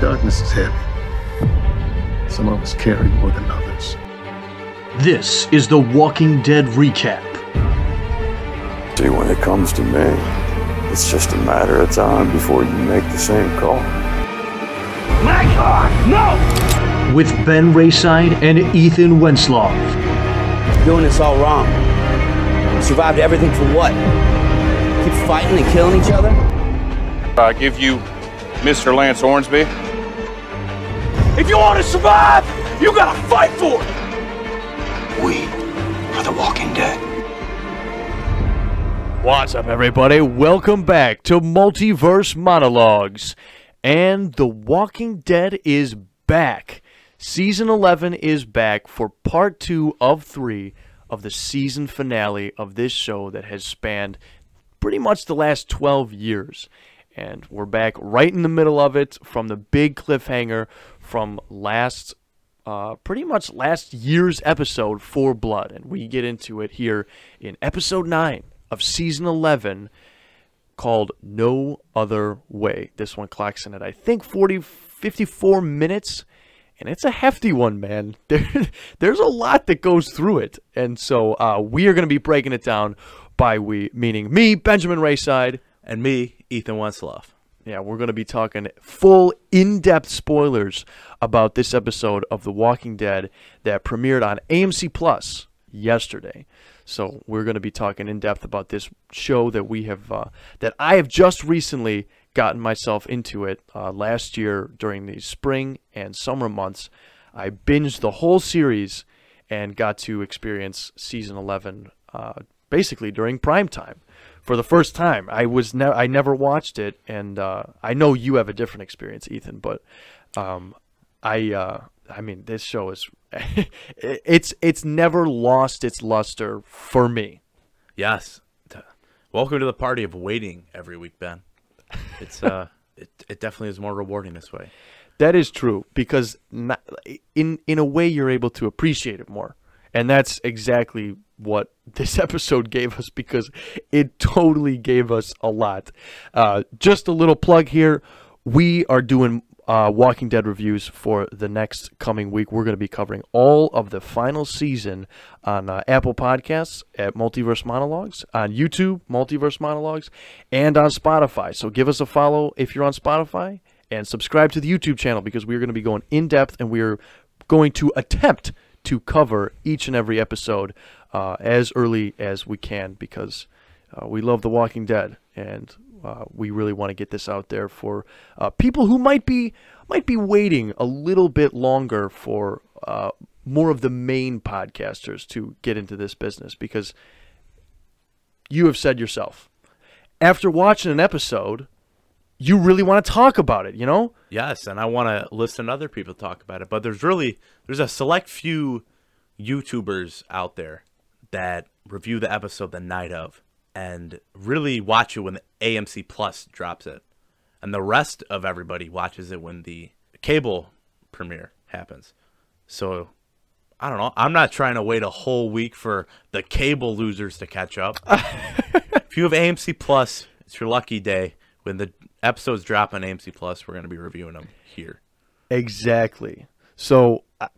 Darkness is heavy. Some of us carry more than others. This is the Walking Dead recap. See, when it comes to me, it's just a matter of time before you make the same call. My God, no! With Ben Raeside and Ethan Wentzlaff. Doing this all wrong. Survived everything for what? Keep fighting and killing each other? I give you Mr. Lance Hornsby. If you want to survive, you gotta fight for it. We are the Walking Dead. What's up, everybody? Welcome back to Multiverse Monologues. And The Walking Dead is back. Season 11 is back for part two of three of the season finale of this show that has spanned pretty much the last 12 years. And we're back right in the middle of it from the big cliffhanger from last, uh, pretty much last year's episode, For Blood. And we get into it here in episode 9 of season 11 called No Other Way. This one clocks in at, I think, 40, 54 minutes. And it's a hefty one, man. There, there's a lot that goes through it. And so uh, we are going to be breaking it down by we, meaning me, Benjamin Raeside. And me, Ethan Wentzlaff. Yeah, we're going to be talking full in depth spoilers about this episode of The Walking Dead that premiered on AMC Plus yesterday. So we're going to be talking in depth about this show that we have, uh, that I have just recently gotten myself into it uh, last year during the spring and summer months. I binged the whole series and got to experience season 11 uh, basically during prime time for the first time. I was ne- I never watched it, and uh, I know you have a different experience, Ethan. But um, I uh, I mean, this show is it's it's never lost its luster for me. Yes. Welcome to the party of waiting every week, Ben. It's uh, it it definitely is more rewarding this way. That is true because not, in in a way you're able to appreciate it more. And that's exactly what this episode gave us because it totally gave us a lot. Uh, just a little plug here. We are doing uh, Walking Dead reviews for the next coming week. We're going to be covering all of the final season on uh, Apple Podcasts at Multiverse Monologues, on YouTube, Multiverse Monologues, and on Spotify. So give us a follow if you're on Spotify and subscribe to the YouTube channel because we're going to be going in depth and we're going to attempt to cover each and every episode uh, as early as we can because uh, we love The Walking Dead and uh, we really want to get this out there for uh, people who might be might be waiting a little bit longer for uh, more of the main podcasters to get into this business because you have said yourself after watching an episode you really want to talk about it, you know? Yes, and I want to listen to other people talk about it. But there's really there's a select few YouTubers out there that review the episode the night of and really watch it when the AMC Plus drops it. And the rest of everybody watches it when the cable premiere happens. So I don't know. I'm not trying to wait a whole week for the cable losers to catch up. if you have AMC Plus, it's your lucky day. When the episodes drop on AMC Plus, we're going to be reviewing them here. Exactly. So uh,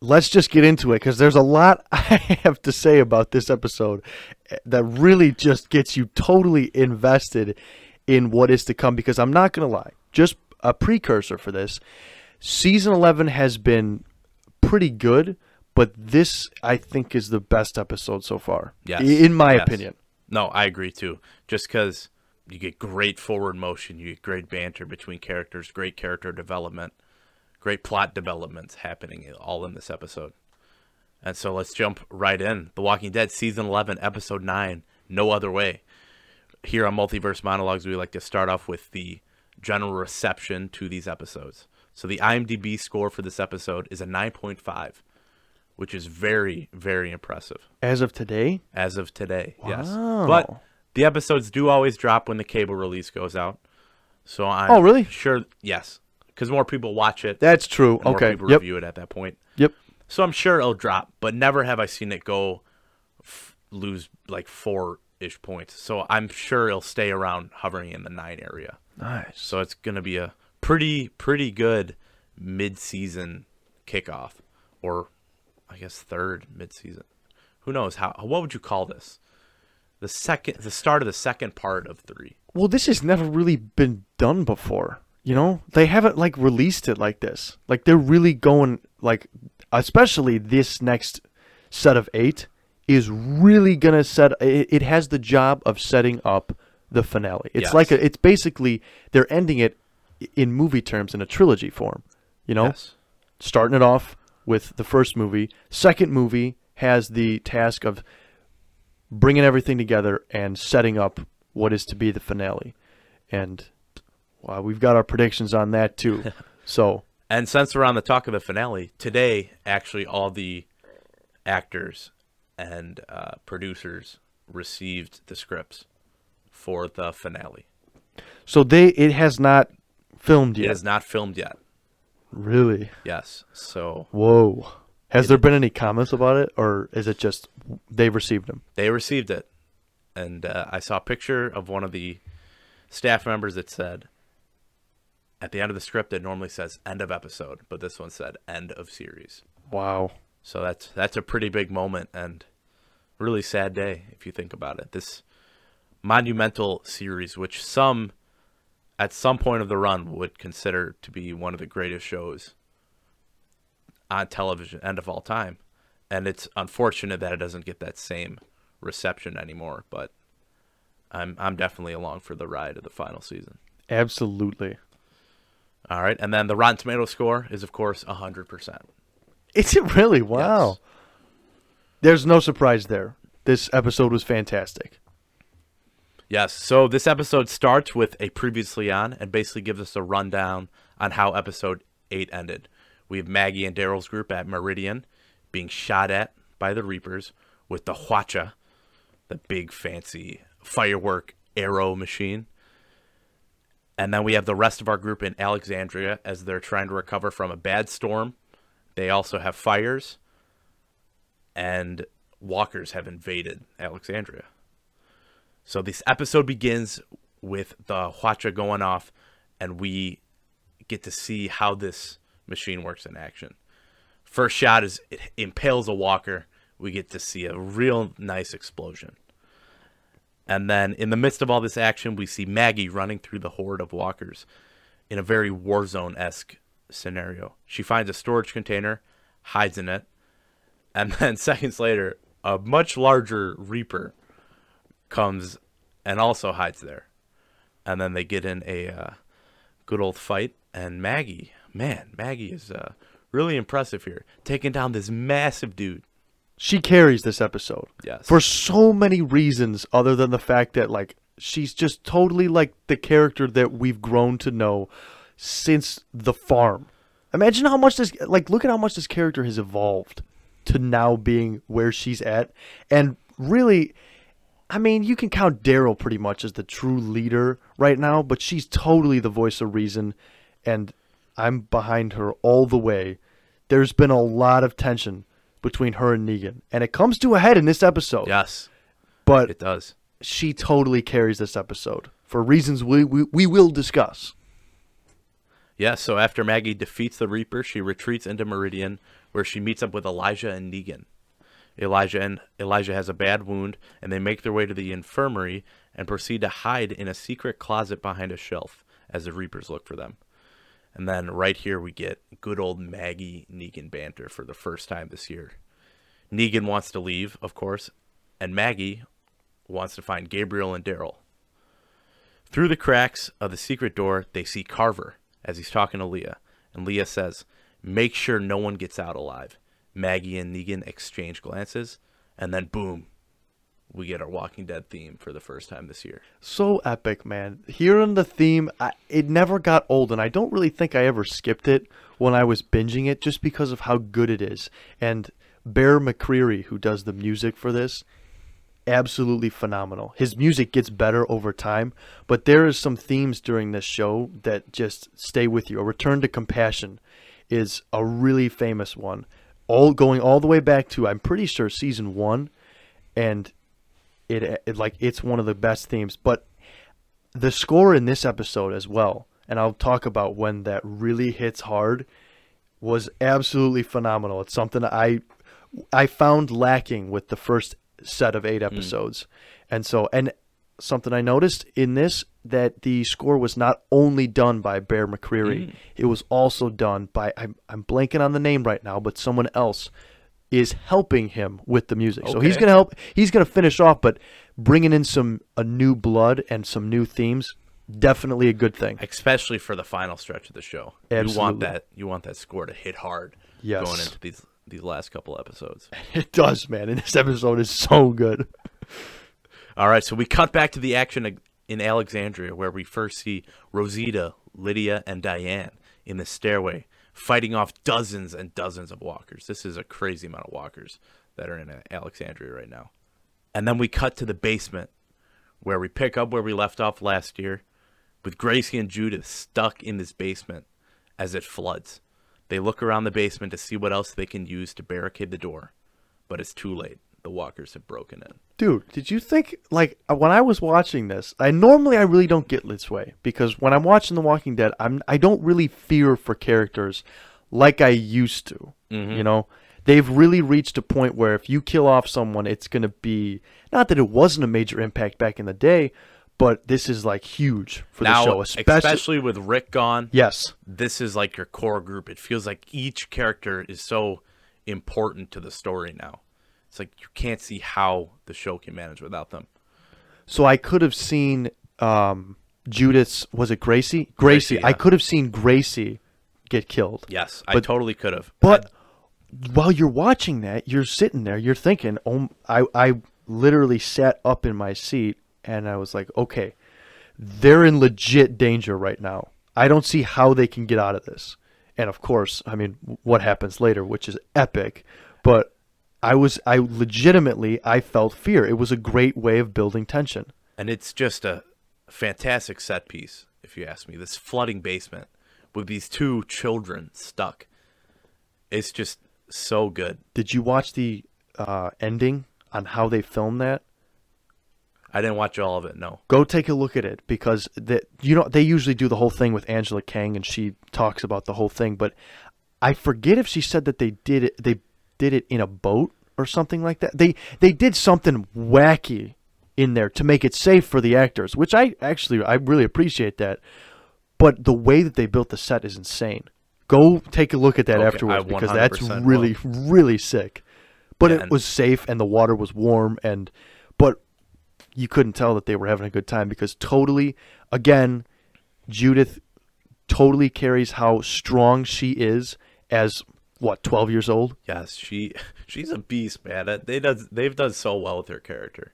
let's just get into it because there's a lot I have to say about this episode eh, that really just gets you totally invested in what is to come. Because I'm not going to lie, just a precursor for this, season 11 has been pretty good, but this I think is the best episode so far. Yes. In my Yes. opinion. No, I agree too. Just because you get great forward motion, you get great banter between characters, great character development, great plot developments happening all in this episode. And so let's jump right in. The Walking Dead season 11, episode 9, No Other Way. Here on Multiverse Monologues, we like to start off with the general reception to these episodes. So the IMDb score for this episode is a 9.5, which is very, very impressive As of today, as of today. Yes, Wow. but the episodes do always drop when the cable release goes out. So I'm Oh, really? sure. Yes, because more people watch it. that's true. Okay. people Yep. review it at that point. Yep. So I'm sure it'll drop, but never have I seen it go f- lose like four ish points. So I'm sure it'll stay around hovering in the nine area. Nice. So it's gonna be a pretty pretty good mid-season kickoff, or I guess third mid-season. Who knows how? What would you call this? The second, the start of the second part of three. Well, this has never really been done before. You know, they haven't like released it like this. Like they're really going like, especially this next set of eight is really gonna set. It, it has the job of setting up the finale. It's Yes. like a, it's basically they're ending it in movie terms in a trilogy form. You know, Yes. starting it off with the first movie. Second movie has the task of bringing everything together and setting up what is to be the finale. And wow, we've got our predictions on that too. so And since we're on the talk of the finale, today actually all the actors and uh, producers received the scripts for the finale. so they it has not filmed yet. It has not filmed yet. Really? Yes. So Whoa. Has there been any comments about it, or is it just they've received them? they received it, and uh, I saw a picture of one of the staff members that said, at the end of the script, it normally says end of episode, but this one said end of series. Wow. So that's that's a pretty big moment and really sad day if you think about it. This monumental series, which some at some point of the run would consider to be one of the greatest shows on television and of all time. And it's unfortunate that it doesn't get that same reception anymore, but I'm I'm definitely along for the ride of the final season. Absolutely. All right, and then the Rotten Tomato score is of course 100%. Is it really? Wow. Yes. There's no surprise there. This episode was fantastic. Yes. So this episode starts with a previously on and basically gives us a rundown on how episode eight ended. We have Maggie and Daryl's group at Meridian being shot at by the Reapers with the Hwacha, the big fancy firework arrow machine. And then we have the rest of our group in Alexandria as they're trying to recover from a bad storm. They also have fires, and walkers have invaded Alexandria. So this episode begins with the Hwacha going off, and we get to see how this machine works in action. First shot is it impales a walker. We get to see a real nice explosion. And then in the midst of all this action, we see Maggie running through the horde of walkers in a very Warzone esque scenario. She finds a storage container, hides in it, and then seconds later, a much larger Reaper comes and also hides there. And then they get in a uh, good old fight. And Maggie, man, Maggie is uh, really impressive here, taking down this massive dude. She carries this episode. Yes. For so many reasons other than the fact that like she's just totally like the character that we've grown to know since the farm. Imagine how much this like look at how much this character has evolved to now being where she's at. And really I mean, you can count Daryl pretty much as the true leader right now, but she's totally the voice of reason and I'm behind her all the way. There's been a lot of tension between her and Negan, and it comes to a head in this episode. Yes, but it does. She totally carries this episode for reasons we we, we will discuss. Yeah, so after Maggie defeats the Reaper, she retreats into Meridian, where she meets up with Elijah and Negan. Elijah and Elijah has a bad wound, and they make their way to the infirmary and proceed to hide in a secret closet behind a shelf as the Reapers look for them. And then right here we get good old Maggie Negan banter for the first time this year. Negan wants to leave, of course, and Maggie wants to find Gabriel and Daryl. Through the cracks of the secret door, they see Carver as he's talking to Leah, and Leah says, "Make sure no one gets out alive." Maggie and Negan exchange glances, and then boom, we get our Walking Dead theme for the first time this year. So epic, man. Hearing the theme, I, it never got old, and I don't really think I ever skipped it when I was binging it just because of how good it is. And Bear McCreary, who does the music for this, absolutely phenomenal. His music gets better over time, but there is some themes during this show that just stay with you. A Return to Compassion is a really famous one. All going all the way back to I'm pretty sure season 1 and it, it like it's one of the best themes, but the score in this episode as well. and I'll talk about when that really hits hard, was absolutely phenomenal. It's something I I found lacking with the first set of eight hmm. episodes, and so and something I noticed in this that the score was not only done by Bear McCreary, hmm. it was also done by I'm I'm blanking on the name right now, but someone else is helping him with the music. So he's gonna help. He's gonna finish off, but bringing in some a new blood and some new themes, definitely a good thing. especially for the final stretch of the show. You want that you want that score to hit hard Yes. going into these these last couple episodes. It does, man. And this episode is so good. All right, so we cut back to the action in Alexandria where we first see Rosita, Lydia, and Diane in the stairway fighting off dozens and dozens of walkers. This is a crazy amount of walkers that are in Alexandria right now. And then we cut to the basement where we pick up where we left off last year with Gracie and Judith stuck in this basement as it floods. They look around the basement to see what else they can use to barricade the door, but it's too late. The walkers have broken in. Dude, did you think like uh, when I was watching this? I normally I really don't get this way because when I'm watching The Walking Dead, I'm I don't really fear for characters like I used to. You know, they've really reached a point where if you kill off someone, it's gonna be not that it wasn't a major impact back in the day, but this is like huge for now, the show, especially, especially with Rick gone. yes, This is like your core group. It feels like each character is so important to the story now. It's like you can't see how the show can manage without them. So I could have seen um, Judith's. Was it Gracie? Gracie. Gracie, I could have seen Gracie get killed. Yes, I totally could have. But while you're watching that, you're sitting there. You're thinking, "Oh, I I literally sat up in my seat and I was like, okay, they're in legit danger right now. I don't see how they can get out of this." And of course, I mean, what happens later, which is epic, but. I was I legitimately I felt fear. It was a great way of building tension. and it's just a fantastic set piece, if you ask me. This flooding basement with these two children stuck. It's just so good. Did you watch the uh, ending on how they filmed that? I didn't watch all of it. No. Go take a look at it because that you know they usually do the whole thing with Angela Kang and she talks about the whole thing, but I forget if she said that they did it they did it in a boat or something like that. They they did something wacky in there to make it safe for the actors, which I actually I really appreciate that. But the way that they built the set is insane. Go take a look at that Okay, afterwards because that's 100% will. really really sick. But Yeah, it was safe and the water was warm and but you couldn't tell that they were having a good time because totally again Judith totally carries how strong she is as what 12 years old Yes, she she's a beast, man. They does they've done so well with her character.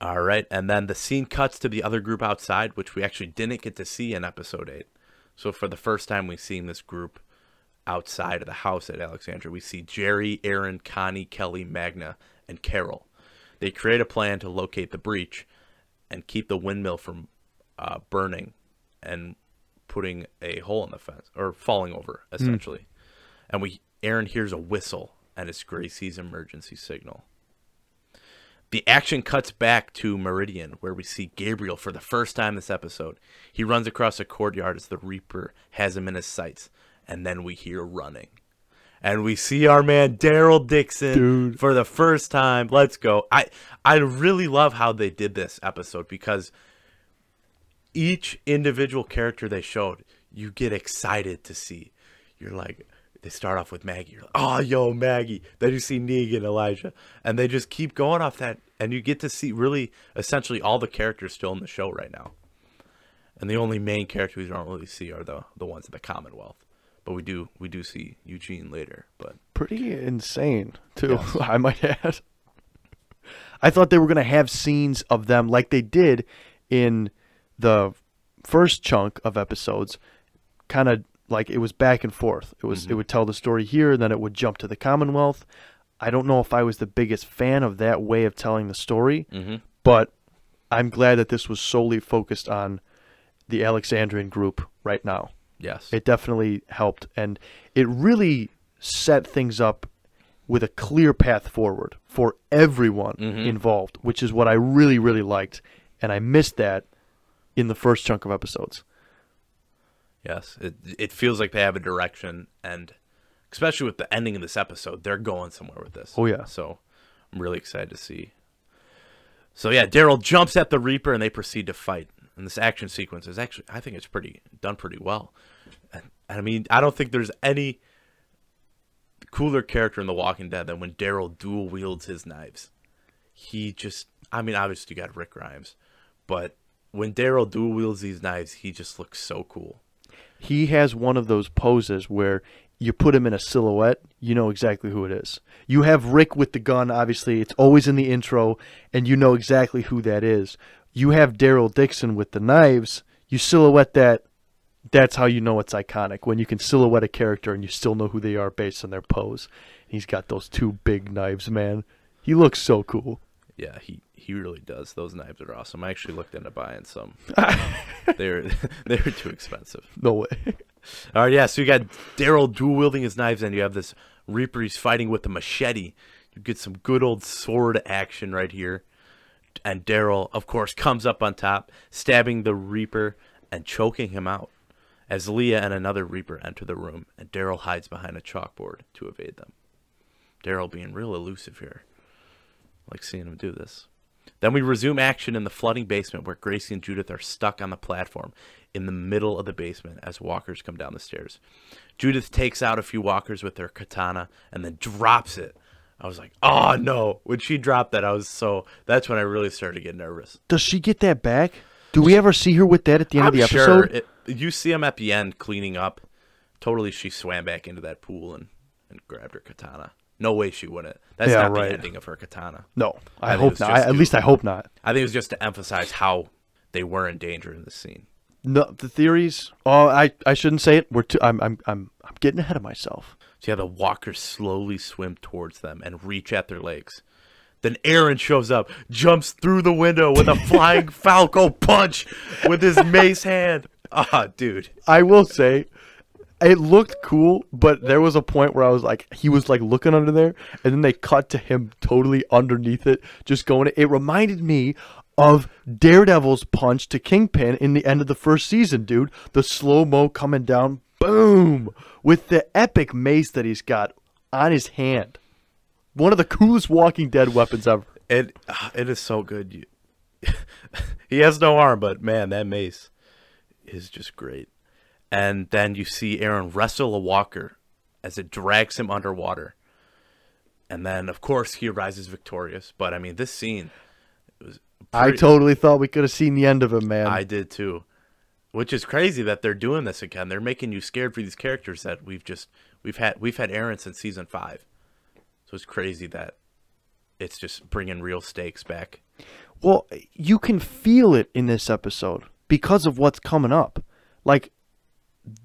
All right, and then the scene cuts to the other group outside, which we actually didn't get to see in episode eight. So for the first time, we've seen this group outside of the house at Alexandria. We see Jerry, Aaron, Connie, Kelly, Magna, and Carol. They create a plan to locate the breach and keep the windmill from uh, burning and putting a hole in the fence or falling over, essentially and we Aaron hears a whistle and it's Gracie's emergency signal. The action cuts back to Meridian, where we see Gabriel for the first time this episode. He runs across a courtyard as the Reaper has him in his sights, and then we hear running. And we see our man Daryl Dixon Dude. for the first time. Let's go. I I really love how they did this episode because each individual character they showed, you get excited to see. You're like, they start off with Maggie. You're like, oh, yo, Maggie. Then you see Negan, Elijah, and they just keep going off that, and you get to see really, essentially, all the characters still in the show right now. And the only main characters we don't really see are the the ones in the Commonwealth, but we do we do see Eugene later. But pretty insane too i might add i thought they were going to have scenes of them like they did in the first chunk of episodes kind of like it was back and forth. It was it mm-hmm. would tell the story here and then it would jump to the commonwealth. I don't know if i was the biggest fan of that way of telling the story mm-hmm. but i'm glad that this was solely focused on the alexandrian group right now. Yes, it definitely helped and it really set things up with a clear path forward for everyone mm-hmm. involved which is what i really really liked and i missed that in the first chunk of episodes Yes, it it feels like they have a direction, and especially with the ending of this episode, they're going somewhere with this. Oh, yeah. So I'm really excited to see. So yeah, Daryl jumps at the Reaper, and they proceed to fight. And this action sequence is actually, I think it's pretty done pretty well. And, and I mean, I don't think there's any cooler character in The Walking Dead than when Daryl dual wields his knives. He just, I mean, obviously you got Rick Grimes, but when Daryl dual wields these knives, he just looks so cool. He has one of those poses where you put him in a silhouette, you know exactly who it is. You have Rick with the gun, obviously, it's always in the intro, and you know exactly who that is. You have Daryl Dixon with the knives, you silhouette that, that's how you know it's iconic. When you can silhouette a character and you still know who they are based on their pose. He's got those two big knives, man. He looks so cool. Yeah, he he really does. Those knives are awesome. I actually looked into buying some. they're they're too expensive. No way. All right, yeah. So you got Daryl dual wielding his knives, and you have this Reaper. He's fighting with a machete. You get some good old sword action right here. And Daryl, of course, comes up on top, stabbing the Reaper and choking him out. As Leah and another Reaper enter the room, and Daryl hides behind a chalkboard to evade them. Daryl being real elusive here. Like seeing him do this. Then we resume action in the flooding basement where Gracie and Judith are stuck on the platform in the middle of the basement as walkers come down the stairs. Judith takes out a few walkers with her katana and then drops it. I was like, oh no. When she dropped that, I was so. That's when I really started to get nervous. Does she get that back? Do we ever see her with that at the end I'm of the sure episode? it, you see him at the end cleaning up. Totally, she swam back into that pool and, and grabbed her katana. No way she wouldn't. That's Yeah, not right. the ending of her katana. no, I, I hope not. I, at least I hope not. I think it was just to emphasize how they were in danger in this scene. No, the theories. Oh, I, I shouldn't say it. We're too. I'm I'm I'm I'm getting ahead of myself. So yeah, the walkers slowly swim towards them and reach at their legs. Then Aaron shows up, jumps through the window with a flying Falcon punch with his mace hand. Ah, dude. I will say, it looked cool, but there was a point where I was like, he was like looking under there, and then they cut to him totally underneath it, just going. It reminded me of Daredevil's punch to Kingpin in the end of the first season, dude. The slow mo coming down, boom, with the epic mace that he's got on his hand. One of the coolest Walking Dead weapons ever. It ah, it is so good. He has no arm, but man, that mace is just great. And then you see Aaron wrestle a walker as it drags him underwater. And then, of course, he rises victorious. But I mean, this scene, it was. I totally thought we could have seen the end of him, man. I did too. Which is crazy that they're doing this again. They're making you scared for these characters that we've just we've had we've had Aaron since season five. So it's crazy that it's just bringing real stakes back. Well, you can feel it in this episode because of what's coming up. Like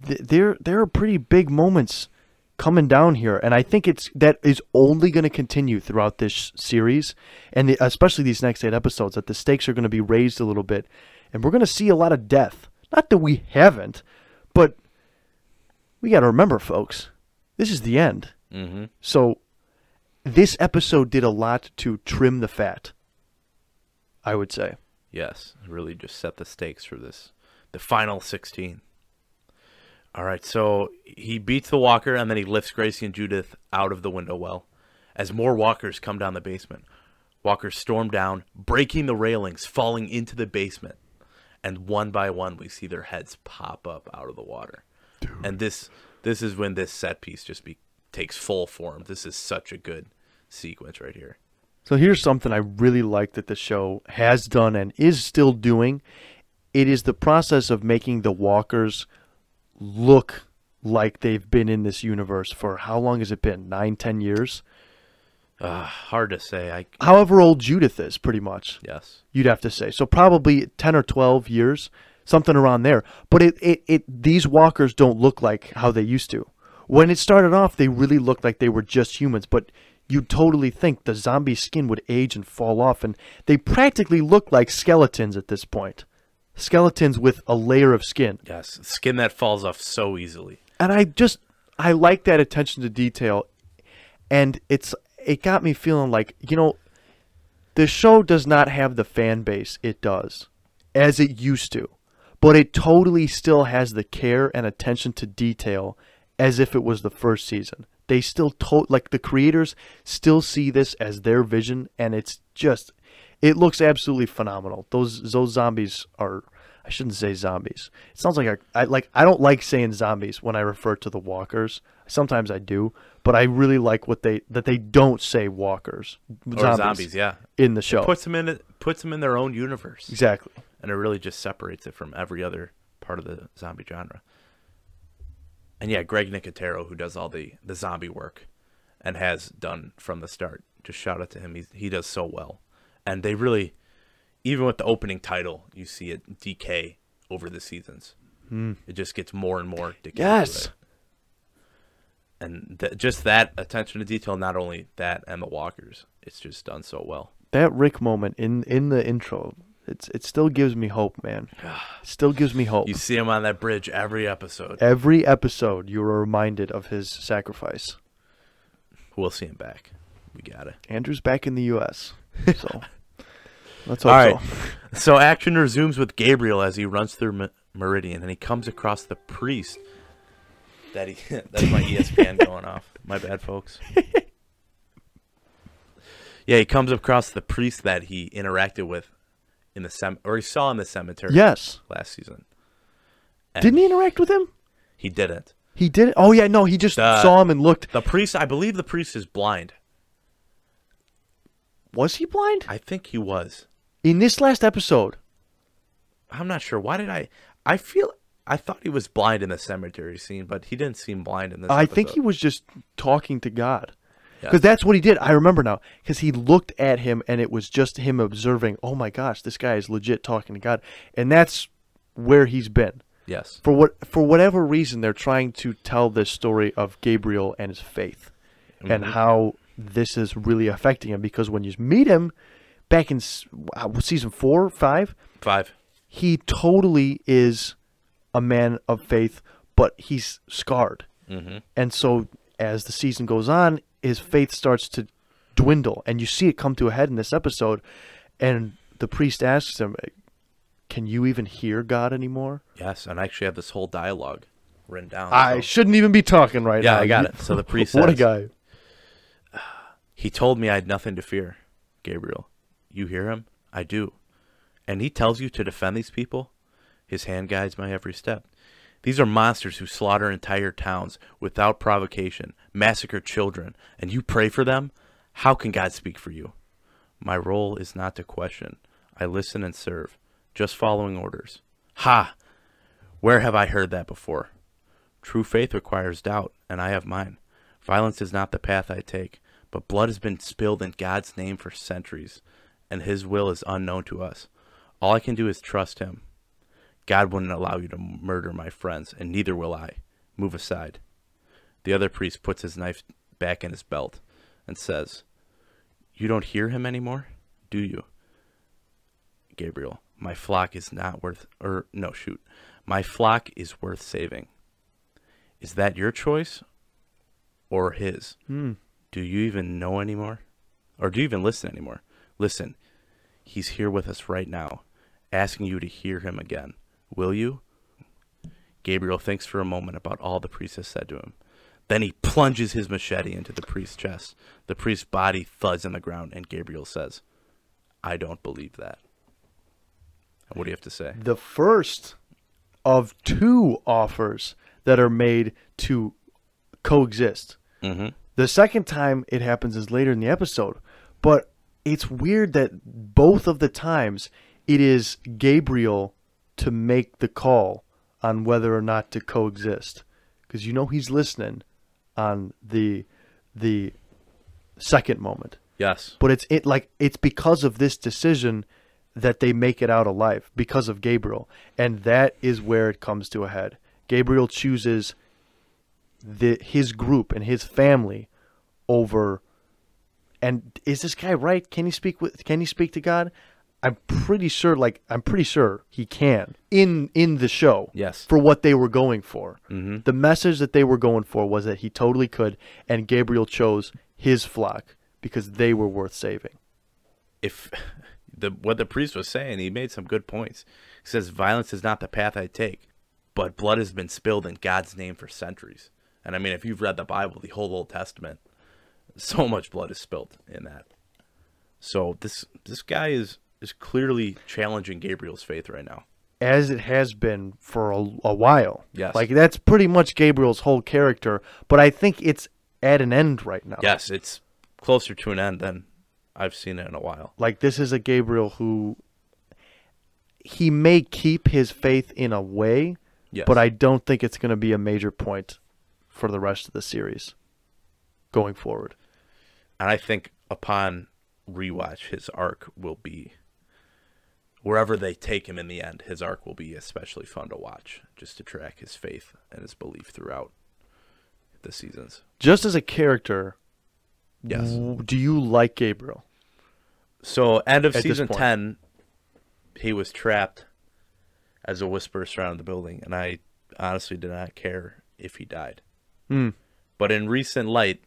th- there there are pretty big moments coming down here and I think it's that is only going to continue throughout this series and the, especially these next 8 episodes that the stakes are going to be raised a little bit and we're going to see a lot of death. Not that we haven't, but we got to remember folks, this is the end. Mm-hmm. So this episode did a lot to trim the fat. I would say. Yes, really just set the stakes for this, the final 16. All right, so he beats the walker and then he lifts Gracie and Judith out of the window well. As more walkers come down the basement, walkers storm down, breaking the railings, falling into the basement. And one by one, we see their heads pop up out of the water. And this this is when this set piece just be, takes full form. This is such a good sequence right here. So here's something I really like that the show has done and is still doing. It is the process of making the walkers look like they've been in this universe for how long has it been? Nine, ten years? Uh, hard to say. I However old Judith is, pretty much. yes. you'd have to say. So probably 10 or 12 years, something around there. But it, it, it these walkers don't look like how they used to. When it started off, they really looked like they were just humans, but you'd totally think the zombie skin would age and fall off, and they practically look like skeletons at this point. Skeletons with a layer of skin. Yes, skin that falls off so easily. And I just I like that attention to detail and it's it got me feeling like, you know, the show does not have the fan base it does as it used to. but it totally still has the care and attention to detail as if it was the first season. They still to- like the creators still see this as their vision and it's just it looks absolutely phenomenal. Those those zombies are I shouldn't say zombies. It sounds like I, I like I don't like saying zombies when I refer to the walkers. Sometimes I do, but I really like what they that they don't say walkers. Or zombies, yeah. In the show. puts them in it puts them in their own universe. Exactly. And it really just separates it from every other part of the zombie genre. And yeah, Greg Nicotero, who does all the, the zombie work and has done from the start. Just shout out to him. He he does so well. And they really even with the opening title, you see it decay over the seasons. Hmm. It just gets more and more decay. Yes. And th- just that attention to detail, not only that Emma walkers, it's just done so well. that Rick moment in in the intro, it's it still gives me hope, man. It still gives me hope. You see him on that bridge every episode. Every episode, you are reminded of his sacrifice. We'll see him back. We got it. Andrew's back in the U.S., so let's hope All right. so. So action resumes with Gabriel as he runs through Me- Meridian, and he comes across the priest. That he that's my ESPN going off. My bad, folks. Yeah, he comes across the priest that he interacted with in the sem or he saw in the cemetery. Yes. last season. And Didn't he interact with him? He didn't. He did. Oh yeah, no, he just The- saw him and looked. The priest, I believe, the priest is blind. Was he blind I think he was. In this last episode? I'm not sure. Why did I? I feel I thought he was blind in the cemetery scene, but he didn't seem blind in this. I think he was just talking to God. Yeah. Because that's what he did. I remember now. Because he looked at him and it was just him observing, oh my gosh, this guy is legit talking to God. And that's where he's been. Yes. For what for whatever reason they're trying to tell this story of Gabriel and his faith and Mhm. how this is really affecting him because when you meet him back in uh, season 4, 5, Five. he totally is a man of faith, but he's scarred. Mhm. And so as the season goes on, his faith starts to dwindle. And you see it come to a head in this episode. And the priest asks him, Can you even hear God anymore? Yes, and I actually have this whole dialogue written down. I so- shouldn't even be talking right Yeah, now. Yeah, I got it. So the priest what a guy. He told me I had nothing to fear, Gabriel. You hear him? I do. And he tells you to defend these people? His hand guides my every step. These are monsters who slaughter entire towns without provocation, massacre children, and you pray for them? How can God speak for you? My role is not to question. I listen and serve, just following orders. Ha! Where have I heard that before? True faith requires doubt, and I have mine. Violence is not the path I take, but blood has been spilled in God's name for centuries, and His will is unknown to us. All I can do is trust Him. God wouldn't allow you to murder my friends, and neither will I. Move aside. The other priest puts his knife back in his belt and says, You don't hear him anymore, do you? Gabriel, my flock is not worth, or no, shoot. My flock is worth saving. Is that your choice or his? Hmm. Do you even know anymore? Or do you even listen anymore? Listen, he's here with us right now, asking you to hear him again. Will you? Gabriel thinks for a moment about all the priest has said to him. Then he plunges his machete into the priest's chest. The priest's body thuds on the ground, and Gabriel says, I don't believe that. What do you have to say? The first of two offers that are made to coexist. Mm-hmm. The second time it happens is later in the episode, but it's weird that both of the times it is Gabriel to make the call on whether or not to coexist, because you know he's listening on the the second moment. Yes. But it's it like it's because of this decision that they make it out alive because of Gabriel, and that is where it comes to a head. Gabriel chooses the his group and his family over. And is this guy right? Can he speak with? Can he speak to God? I'm pretty sure. Like I'm pretty sure he can in in the show. Yes. For what they were going for, Mhm. the message that they were going for was that he totally could, and Gabriel chose his flock because they were worth saving. if the what the priest was saying, he made some good points. He says, Violence is not the path I take, but blood has been spilled in God's name for centuries. And I mean, if you've read the Bible, the whole Old Testament, so much blood is spilled in that. So this this guy is is clearly challenging Gabriel's faith right now. as it has been for a, a while. Yes. Like that's pretty much Gabriel's whole character, but I think it's at an end right now. Yes, it's closer to an end than I've seen it in a while. Like this is a Gabriel who he may keep his faith in a way, Yes. but I don't think it's going to be a major point for the rest of the series going forward. And I think upon rewatch, his arc will be wherever they take him in the end. His arc will be especially fun to watch, just to track his faith and his belief throughout the seasons. Just as a character, Yes. w- do you like Gabriel? So end of At season ten, he was trapped as a whisper surrounded the building, and I honestly did not care if he died. Hmm. But in recent light,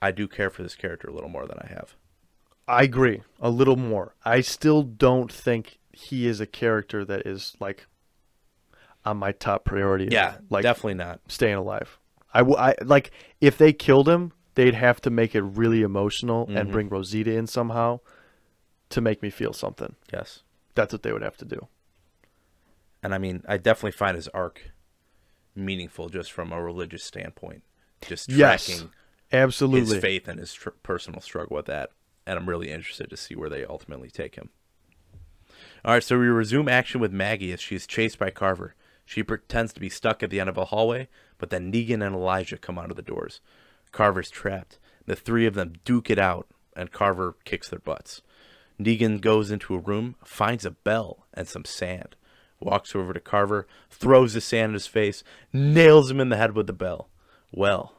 I do care for this character a little more than I have. I agree a little more. I still don't think he is a character that is like on my top priority. Yeah, like definitely not. staying alive. I, w- I like if they killed him, they'd have to make it really emotional and Mhm. bring Rosita in somehow to make me feel something. Yes. That's what they would have to do. And I mean, I definitely find his arc meaningful just from a religious standpoint. Just Yes, tracking absolutely. his faith and his tr- personal struggle with that. And I'm really interested to see where they ultimately take him. All right, so we resume action with Maggie as she is chased by Carver. She pretends to be stuck at the end of a hallway, but then Negan and Elijah come out of the doors. Carver's trapped. The three of them duke it out, and Carver kicks their butts. Negan goes into a room, finds a bell and some sand, walks over to Carver, throws the sand in his face, nails him in the head with the bell. Well,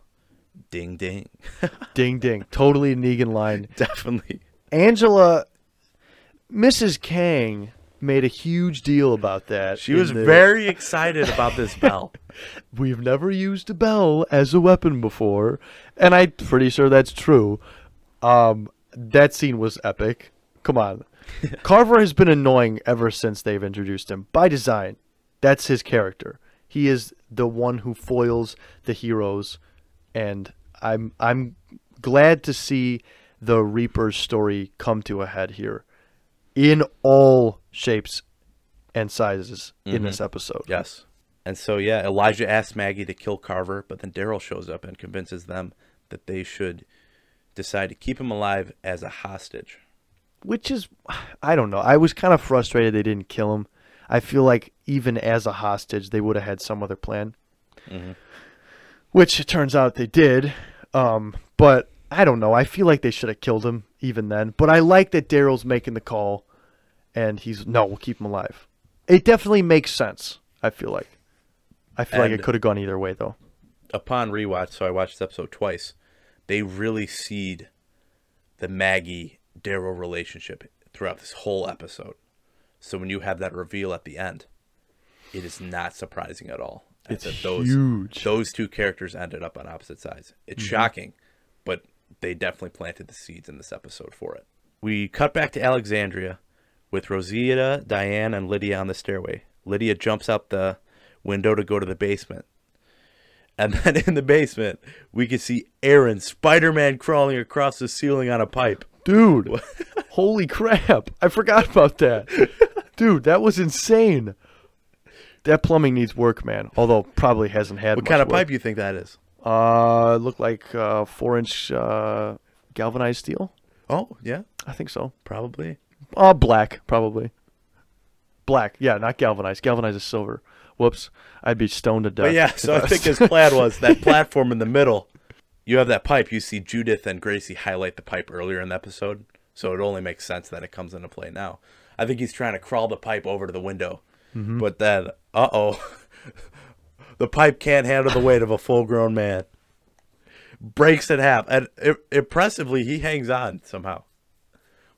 ding ding. Ding ding. Totally a Negan line. Definitely. Angela, Mrs. Kang made a huge deal about that. She was the- very excited about this bell. We've never used a bell as a weapon before, and I'm pretty sure that's true. Um, that scene was epic. Come on, Carver has been annoying ever since they've introduced him by design. That's his character. He is the one who foils the heroes, and I'm I'm glad to see the Reaper's story come to a head here, in all shapes and sizes in this mm-hmm. episode. Yes. And so, yeah, Elijah asks Maggie to kill Carver, but then Daryl shows up and convinces them that they should decide to keep him alive as a hostage. which is I don't know. I was kind of frustrated they didn't kill him. I feel like even as a hostage, they would have had some other plan. Mm-hmm. Which it turns out they did. Um, but I don't know. I feel like they should have killed him even then. But I like that Daryl's making the call, and he's no, we'll keep him alive. It definitely makes sense. I feel like. I feel like it could have gone either way though. Upon rewatch, so I watched this episode twice, they really seed the Maggie Daryl relationship throughout this whole episode. So when you have that reveal at the end, it is not surprising at all. It's that those, huge. Those two characters ended up on opposite sides. It's mm-hmm. shocking, but they definitely planted the seeds in this episode for it. We cut back to Alexandria with Rosita, Diane, and Lydia on the stairway. Lydia jumps out the window to go to the basement. And then in the basement, we can see Aaron Spider Man crawling across the ceiling on a pipe. Dude, holy crap. I forgot about that. Dude, that was insane. That plumbing needs work, man. Although probably hasn't had What kind of work. pipe do you think that is? Uh, look like uh, four inch uh, galvanized steel. Oh, yeah, I think so. probably. Uh, black, probably. Black, yeah, not galvanized. Galvanized is silver. Whoops, I'd be stoned to death. But yeah, so I think his plan was that platform in the middle. You have that pipe. You see Judith and Gracie highlight the pipe earlier in the episode, so it only makes sense that it comes into play now. I think he's trying to crawl the pipe over to the window, but then, uh oh, the pipe can't handle the weight of a full-grown man. Breaks in half, and i impressively, he hangs on somehow.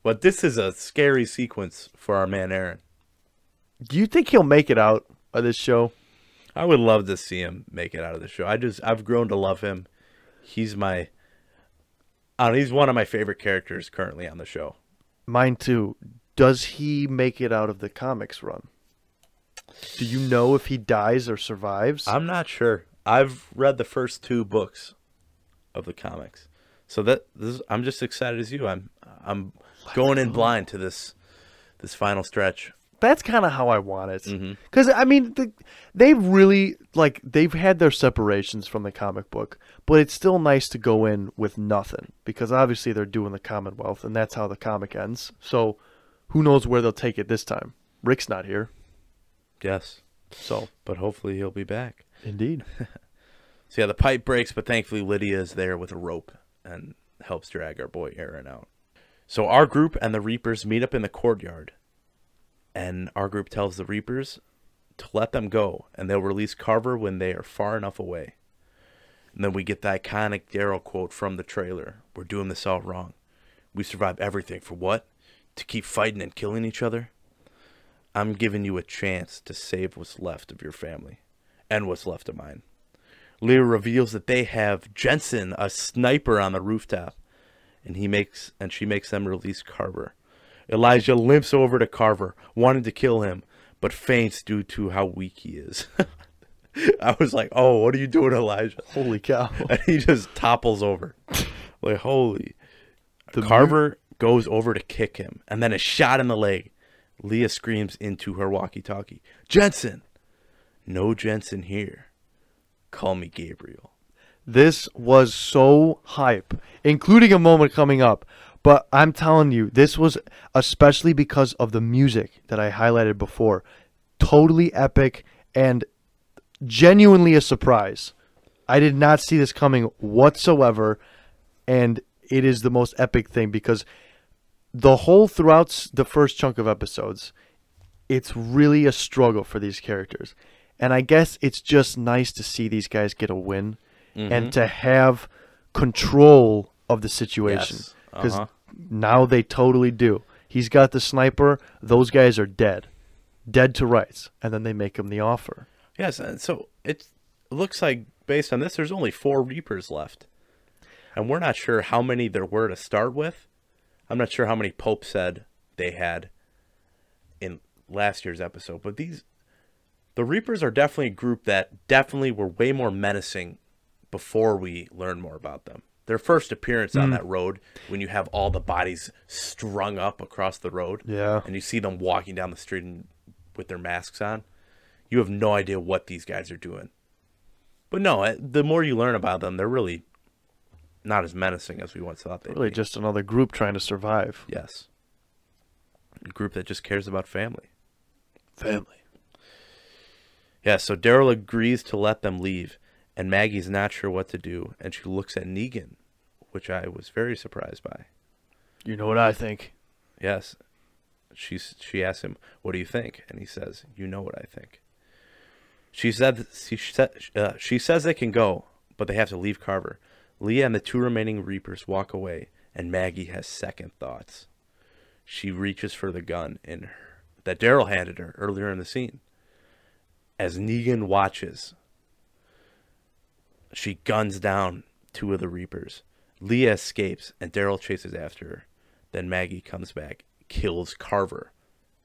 But this is a scary sequence for our man Aaron. Do you think he'll make it out of this show? I would love to see him make it out of the show. I just I've grown to love him. He's my I don't know, he's one of my favorite characters currently on the show. Mine too. Does he make it out of the comics run? Do you know if he dies or survives? I'm not sure. I've read the first two books of the comics, so that this, I'm just as excited as you. I'm I'm going in blind to this this final stretch. That's kind of how I want it. Mm-hmm. Because I mean, the, they've really like they've had their separations from the comic book, but it's still nice to go in with nothing because obviously they're doing the Commonwealth, and that's how the comic ends. So, who knows where they'll take it this time? Rick's not here, Yes, so but hopefully he'll be back. indeed. So yeah, the pipe breaks, but thankfully Lydia is there with a rope and helps drag our boy Aaron out. So our group and the Reapers meet up in the courtyard, and our group tells the Reapers to let them go, and they'll release Carver when they are far enough away. And then we get the iconic Daryl quote from the trailer: "We're doing this all wrong. We survive everything for what? To keep fighting and killing each other." I'm giving you a chance to save what's left of your family and what's left of mine. Leah reveals that they have Jensen, a sniper, on the rooftop, and he makes and she makes them release Carver. Elijah limps over to Carver, wanting to kill him, but faints due to how weak he is. I was like, "Oh, what are you doing, Elijah?" Holy cow! And he just topples over, like holy. The Carver goes over to kick him, and then a shot in the leg. Leah screams into her walkie-talkie, "Jensen, no Jensen here. Call me Gabriel." This was so hype, including a moment coming up. But I'm telling you, this was especially because of the music that I highlighted before. Totally epic and genuinely a surprise. I did not see this coming whatsoever, and it is the most epic thing because the whole throughout the first chunk of episodes, it's really a struggle for these characters. And I guess it's just nice to see these guys get a win and to have control of the situation. Yes. Because Uh-huh. now they totally do. He's got the sniper. Those guys are dead. Dead to rights. And then they make him the offer. Yes, and so it looks like based on this, there's only four Reapers left, and we're not sure how many there were to start with. I'm not sure how many Pope said they had in last year's episode, but these the Reapers are definitely a group that definitely were way more menacing before we learn more about them. Their first appearance on that road, when you have all the bodies strung up across the road, Yeah. and you see them walking down the street and, with their masks on, you have no idea what these guys are doing. But no, eh, the more you learn about them, they're really not as menacing as we once thought they'd Really be. just another group trying to survive. yes, a group that just cares about family. Family. Yeah, so Daryl agrees to let them leave, and Maggie's not sure what to do, and she looks at Negan, which I was very surprised by. You know what I think? Yes, she's she asks him, "What do you think?" And he says, "You know what I think." She said she said uh, she says they can go, but they have to leave Carver. Leah and the two remaining Reapers walk away, and Maggie has second thoughts. She reaches for the gun in her, that Daryl handed her earlier in the scene. As Negan watches, she guns down two of the Reapers. Leah escapes, and Daryl chases after her. Then Maggie comes back, kills Carver,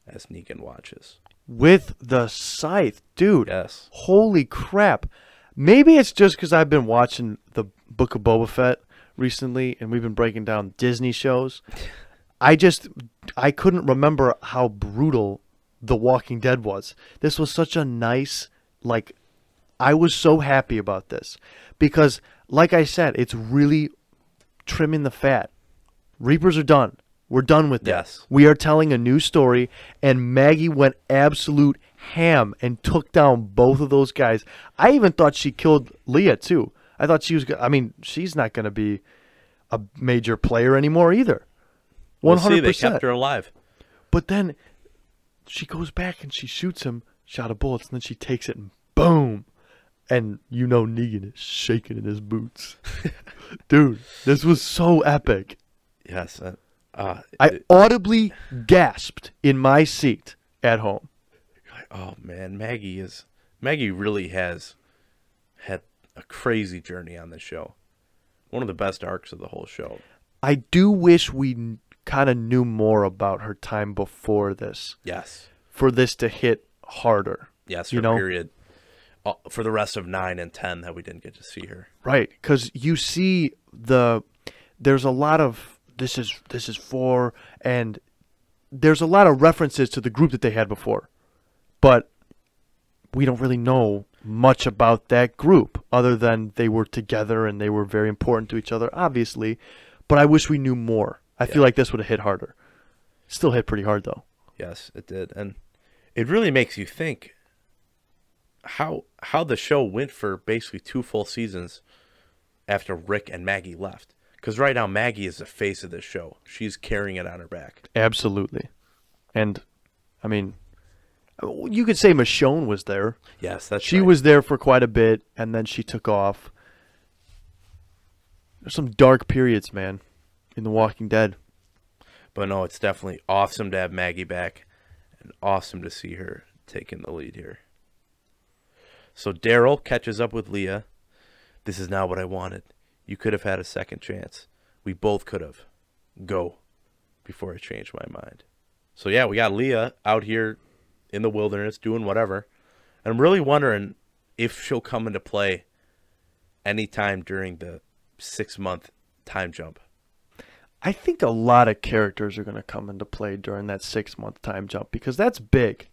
as Negan watches. With the scythe. Dude. Yes. Holy crap. Maybe it's just because I've been watching the Book of Boba Fett recently and we've been breaking down Disney shows. I just I couldn't remember how brutal The Walking Dead was. This was such a nice like I was so happy about this because like I said, it's really trimming the fat. Reapers are done. We're done with this. Yes. We are telling a new story, and Maggie went absolute ham and took down both of those guys. I even thought she killed Leah too. I thought she was. I mean, she's not going to be a major player anymore either. One see. hundred They kept her alive. But then she goes back and she shoots him, shot of bullets, and then she takes it and boom. And you know Negan is shaking in his boots. Dude, this was so epic. Yes. Uh, uh, I it- audibly gasped in my seat at home. oh man, Maggie is Maggie really has a crazy journey on this show. One of the best arcs of the whole show. I do wish we kind of knew more about her time before this Yes. for this to hit harder. Yes, You know? period uh, for the rest of nine and ten that we didn't get to see her. Right, because you see the there's a lot of this is this is for and there's a lot of references to the group that they had before, but we don't really know much about that group other than they were together and they were very important to each other, obviously. But I wish we knew more. I feel like this would have hit harder. Still hit pretty hard though. Yes, it did, and it really makes you think how how the show went for basically two full seasons after Rick and Maggie left. Because right now Maggie is the face of this show. She's carrying it on her back. Absolutely, and I mean, you could say Michonne was there. Yes, that's she right. was there for quite a bit and then she took off there's some dark periods man in the walking dead But no, it's definitely awesome to have Maggie back, and awesome to see her taking the lead here. So Daryl catches up with Leah. This is not what I wanted. You could have had a second chance. We both could have. Go. Before I change my mind. So yeah, we got Leah out here in the wilderness doing whatever. And I'm really wondering if she'll come into play anytime during the six month time jump. i think a lot of characters are going to come into play during that six month time jump because that's big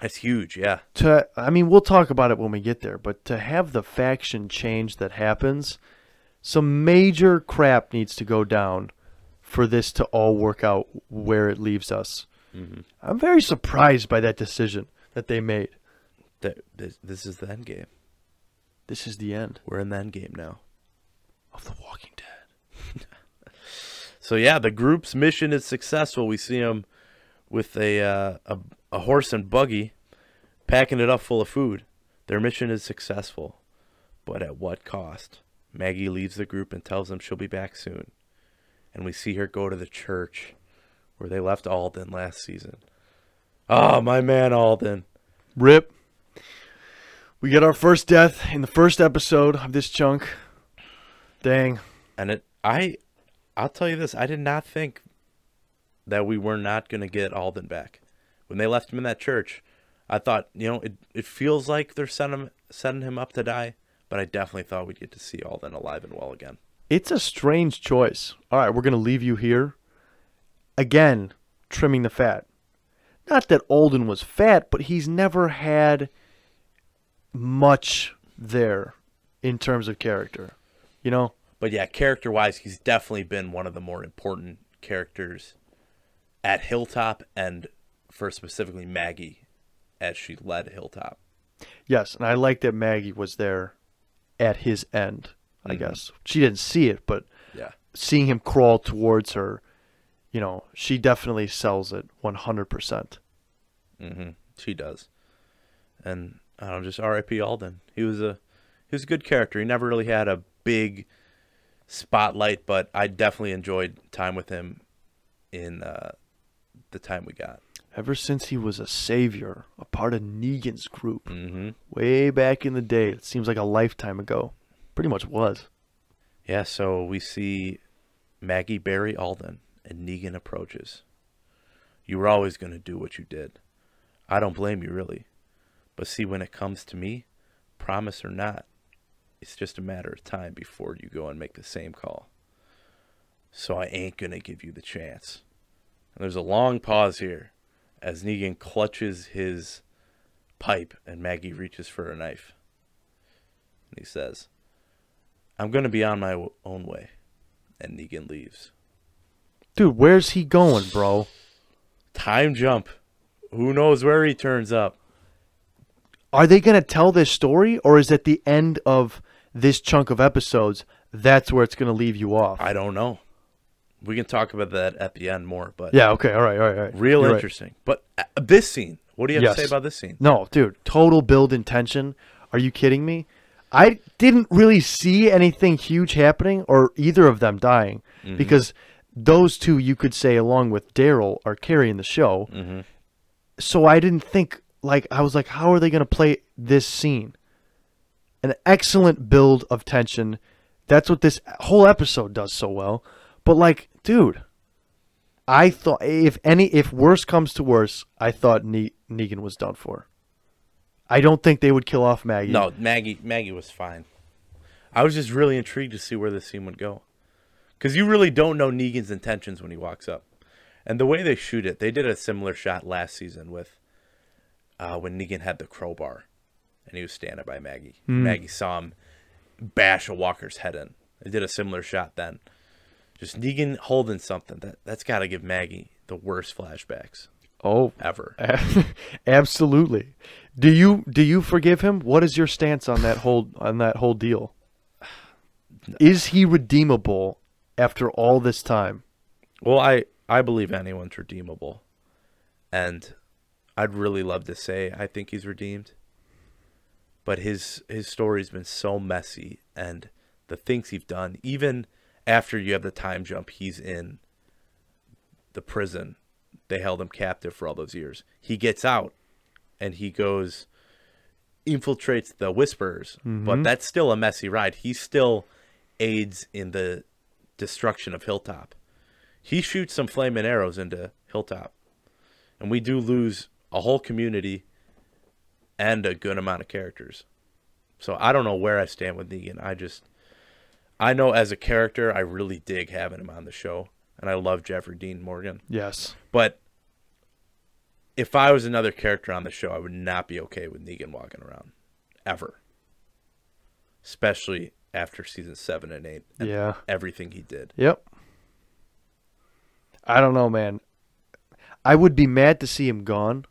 That's huge, yeah. to i mean we'll talk about it when we get there but to have the faction change that happens some major crap needs to go down for this to all work out where it leaves us i'm very surprised by that decision that they made That this, this is the end game. this is the end We're in the end game now. of the walking dead So yeah, the group's mission is successful. We see them with a, uh, a a horse and buggy, packing it up full of food. Their mission is successful, but at what cost? Maggie leaves the group and tells them she'll be back soon, and we see her go to the church where they left Alden last season. Oh, my man Alden. Rip. We get our first death in the first episode of this chunk. Dang. And it, I, I'll tell you this: I did not think that we were not going to get Alden back when they left him in that church. I thought, you know, it it feels like they're setting him, setting him up to die, but I definitely thought we'd get to see Alden alive and well again. It's a strange choice. All right, we're going to leave you here. Again, trimming the fat. Not that Alden was fat, but he's never had much there in terms of character. You know? But yeah, character wise, he's definitely been one of the more important characters at Hilltop and for specifically Maggie as she led Hilltop. Yes, and I like that Maggie was there at his end, I mm-hmm. guess. She didn't see it, but Yeah. seeing him crawl towards her, you know, she definitely sells it 100%. Mm-hmm. She does. And I don't know, just R.I.P. Alden. He was a he was a good character. He never really had a big spotlight, but I definitely enjoyed time with him in uh, the time we got. Ever since he was a savior, a part of Negan's group, Mm-hmm. way back in the day, it seems like a lifetime ago. Pretty much was. Yeah, so we see Maggie bury Alden, and Negan approaches. You were always going to do what you did. I don't blame you, really. But see, when it comes to me, promise or not, it's just a matter of time before you go and make the same call. So I ain't going to give you the chance. And there's a long pause here as Negan clutches his pipe and Maggie reaches for a knife. And he says, I'm going to be on my own way. And Negan leaves. Dude, where's he going, bro? Time jump. Who knows where he turns up? Are they going to tell this story, or is it the end of this chunk of episodes? That's where it's going to leave you off. I don't know. We can talk about that at the end more, but yeah, okay, all right, all right, all right. real You're right. interesting. But uh, this scene, what do you have Yes. to say about this scene? No, dude, total build intention. Are you kidding me? I didn't really see anything huge happening or either of them dying because those two, you could say, along with Daryl, are carrying the show. Mm-hmm. So I didn't think, like, I was like, how are they going to play this scene? An excellent build of tension. That's what this whole episode does so well. But, like, dude, I thought if any if worse comes to worse, I thought ne- Negan was done for. I don't think they would kill off Maggie. No, Maggie Maggie was fine. I was just really intrigued to see where this scene would go. Cuz you really don't know Negan's intentions when he walks up. And the way they shoot it, they did a similar shot last season with uh, when Negan had the crowbar and he was standing by Maggie. Maggie saw him bash a walker's head in. They did a similar shot then. Just Negan holding something that that's got to give Maggie the worst flashbacks Oh, ever. absolutely. Do you do you forgive him? What is your stance on that whole on that whole deal? Is he redeemable after all this time? Well, I I believe anyone's redeemable, and I'd really love to say I think he's redeemed. But his his story's been so messy, and the things he's done, even after you have the time jump, he's in the prison. They held him captive for all those years. He gets out, and he goes infiltrates the Whisperers, but mm-hmm. that's still a messy ride. He still aids in the destruction of Hilltop. He shoots some flaming arrows into Hilltop, and we do lose a whole community and a good amount of characters. So I don't know where I stand with Negan. I just, I know as a character, I really dig having him on the show, and I love Jeffrey Dean Morgan. Yes. But if I was another character on the show, I would not be okay with Negan walking around ever. Especially after season seven and eight. And Yeah. Everything he did. Yep. I don't know, man. I would be mad to see him gone,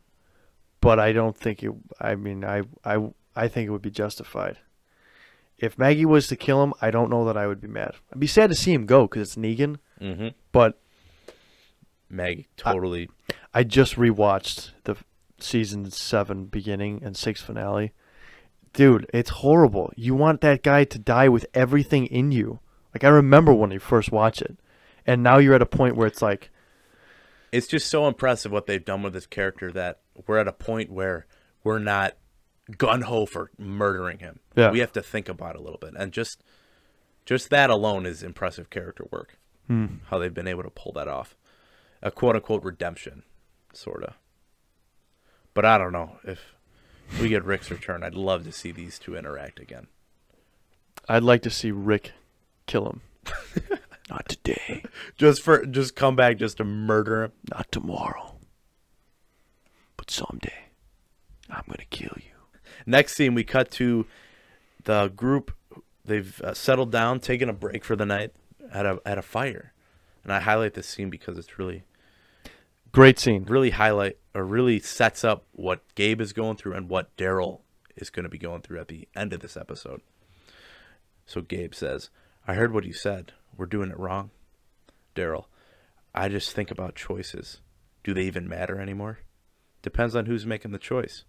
but I don't think it. I mean, I I I think it would be justified. If Maggie was to kill him, I don't know that I would be mad. I'd be sad to see him go because it's Negan. Mm-hmm. But Maggie totally. I just rewatched the season seven beginning and six finale. Dude, it's horrible. You want that guy to die with everything in you. Like I remember when you first watch it, and now you're at a point where it's like, it's just so impressive what they've done with this character that we're at a point where we're not gun ho for murdering him. Yeah. We have to think about it a little bit, and just just that alone is impressive character work. Hmm. How they've been able to pull that off, a quote unquote redemption, sorta. But I don't know if we get Rick's return. I'd love to see these two interact again. I'd like to see Rick kill him. Not today. Just for just come back just to murder him. Not tomorrow. But someday, I'm gonna kill you. Next scene, we cut to the group. They've uh, settled down, taken a break for the night at a at a fire, and I highlight this scene because it's really Great scene. really highlight or really sets up what Gabe is going through and what Daryl is going to be going through at the end of this episode. So Gabe says, "I heard what you said. We're doing it wrong." Daryl, I just think about choices. Do they even matter anymore? Depends on who's making the choice.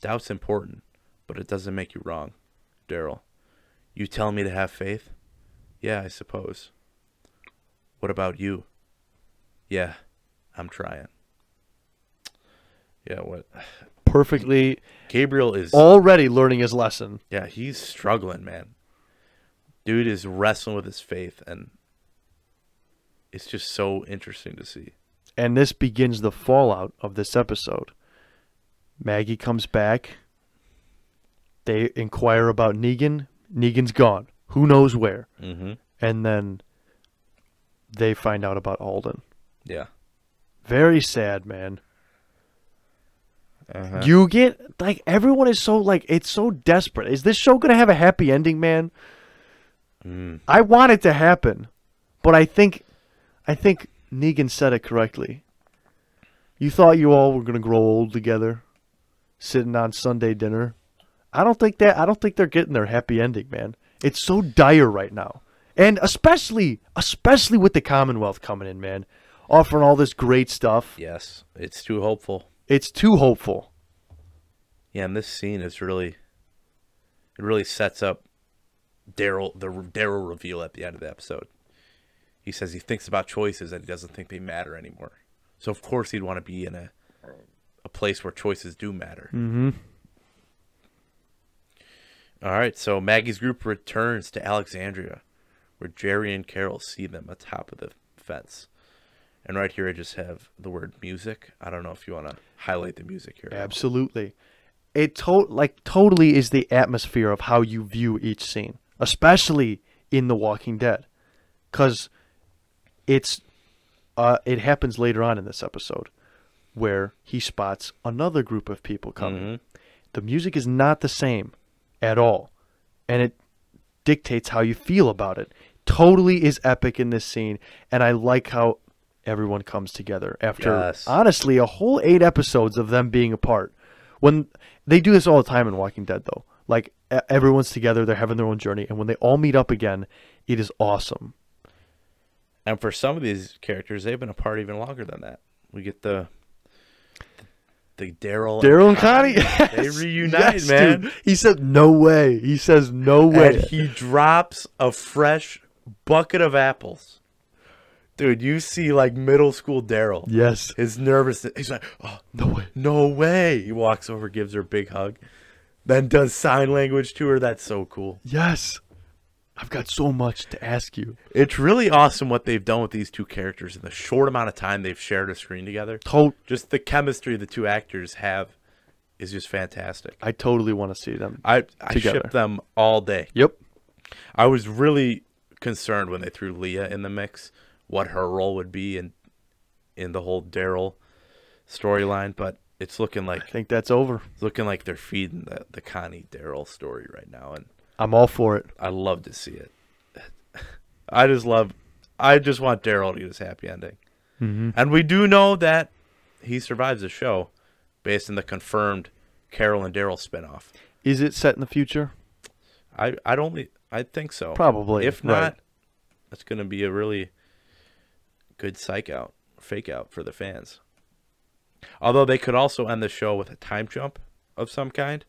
Doubt's important, but it doesn't make you wrong. Daryl, you tell me to have faith? Yeah, I suppose. What about you? Yeah, I'm trying. Yeah, what? Perfectly Gabriel is already learning his lesson. yeah, he's struggling, man. Dude is wrestling with his faith and it's just so interesting to see. And this begins the fallout of this episode. Maggie comes back. They inquire about Negan. Negan's gone. Who knows where? Mhm. And then they find out about Alden. Yeah. Very sad, man. Uh-huh. You get like everyone is so like it's so desperate. Is this show gonna have a happy ending, man? Mm. I want it to happen, but I think, I think Negan said it correctly. You thought you all were gonna grow old together, sitting on Sunday dinner. I don't think that. I don't think they're getting their happy ending, man. It's so dire right now, and especially, especially with the Commonwealth coming in, man, offering all this great stuff. Yes, it's too hopeful. It's too hopeful. Yeah, and this scene is really it really sets up Daryl the Daryl reveal at the end of the episode. He says he thinks about choices and he doesn't think they matter anymore. So of course he'd want to be in a a place where choices do matter. Mm-hmm. All right, so Maggie's group returns to Alexandria, where Jerry and Carol see them atop of the fence. And right here, I just have the word music. I don't know if you want to highlight the music here. Absolutely. it to- like totally is the atmosphere of how you view each scene, especially in The Walking Dead, because it's uh, it happens later on in this episode where he spots another group of people coming. The music is not the same at all, and it dictates how you feel about it. Totally is epic in this scene, and I like how everyone comes together after Yes. honestly a whole eight episodes of them being apart. When they do this all the time in Walking Dead, though, like everyone's together, they're having their own journey, and when they all meet up again, it is awesome. And for some of these characters, they've been apart even longer than that. We get the the Daryl Daryl and Connie, They yes, reunite, yes, man. dude. He said, "No way." He says, "No way." and he drops a fresh bucket of apples. Dude, you see like middle school Daryl. yes, His nervousness. He's like, oh, no way. no way. He walks over, gives her a big hug, then does sign language to her. That's so cool. Yes, I've got so much to ask you. It's really awesome what they've done with these two characters in the short amount of time they've shared a screen together. To- Just the chemistry the two actors have is just fantastic. I totally want to see them. I I Together. ship them all day. Yep. I was really concerned when they threw Leah in the mix, what her role would be in in the whole Daryl storyline, but it's looking like I think that's over. it's looking like they're feeding the, the Connie Daryl story right now, and I'm all for it. I love to see it. I just love, I just want Daryl to get his happy ending, Mm-hmm. and we do know that he survives the show, based on the confirmed Carol and Daryl spinoff. Is it set in the future? I I'd only I think so. Probably, If right. not, it's going to be a really good psych out, fake out for the fans. Although they could also end the show with a time jump of some kind,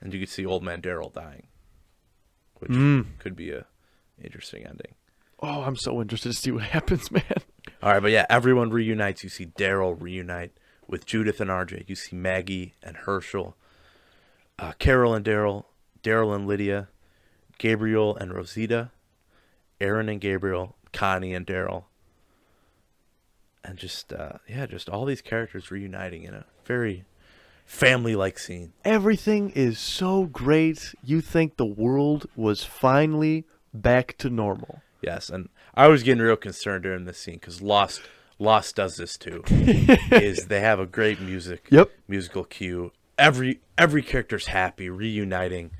and you could see Old Man Daryl dying, which Mm. could be a interesting ending. Oh, I'm so interested to see what happens, man. All right, but yeah, everyone reunites. You see Daryl reunite with Judith and RJ. You see Maggie and Hershel, uh, Carol and Daryl, Daryl and Lydia, Gabriel and Rosita, Aaron and Gabriel, Connie and Daryl, and just uh, yeah, just all these characters reuniting in a very family-like scene. Everything is so great. You think the world was finally back to normal. Yes, and I was getting real concerned during this scene because Lost Lost does this too. is they have a great music Yep. musical cue. Every every character's happy, reuniting.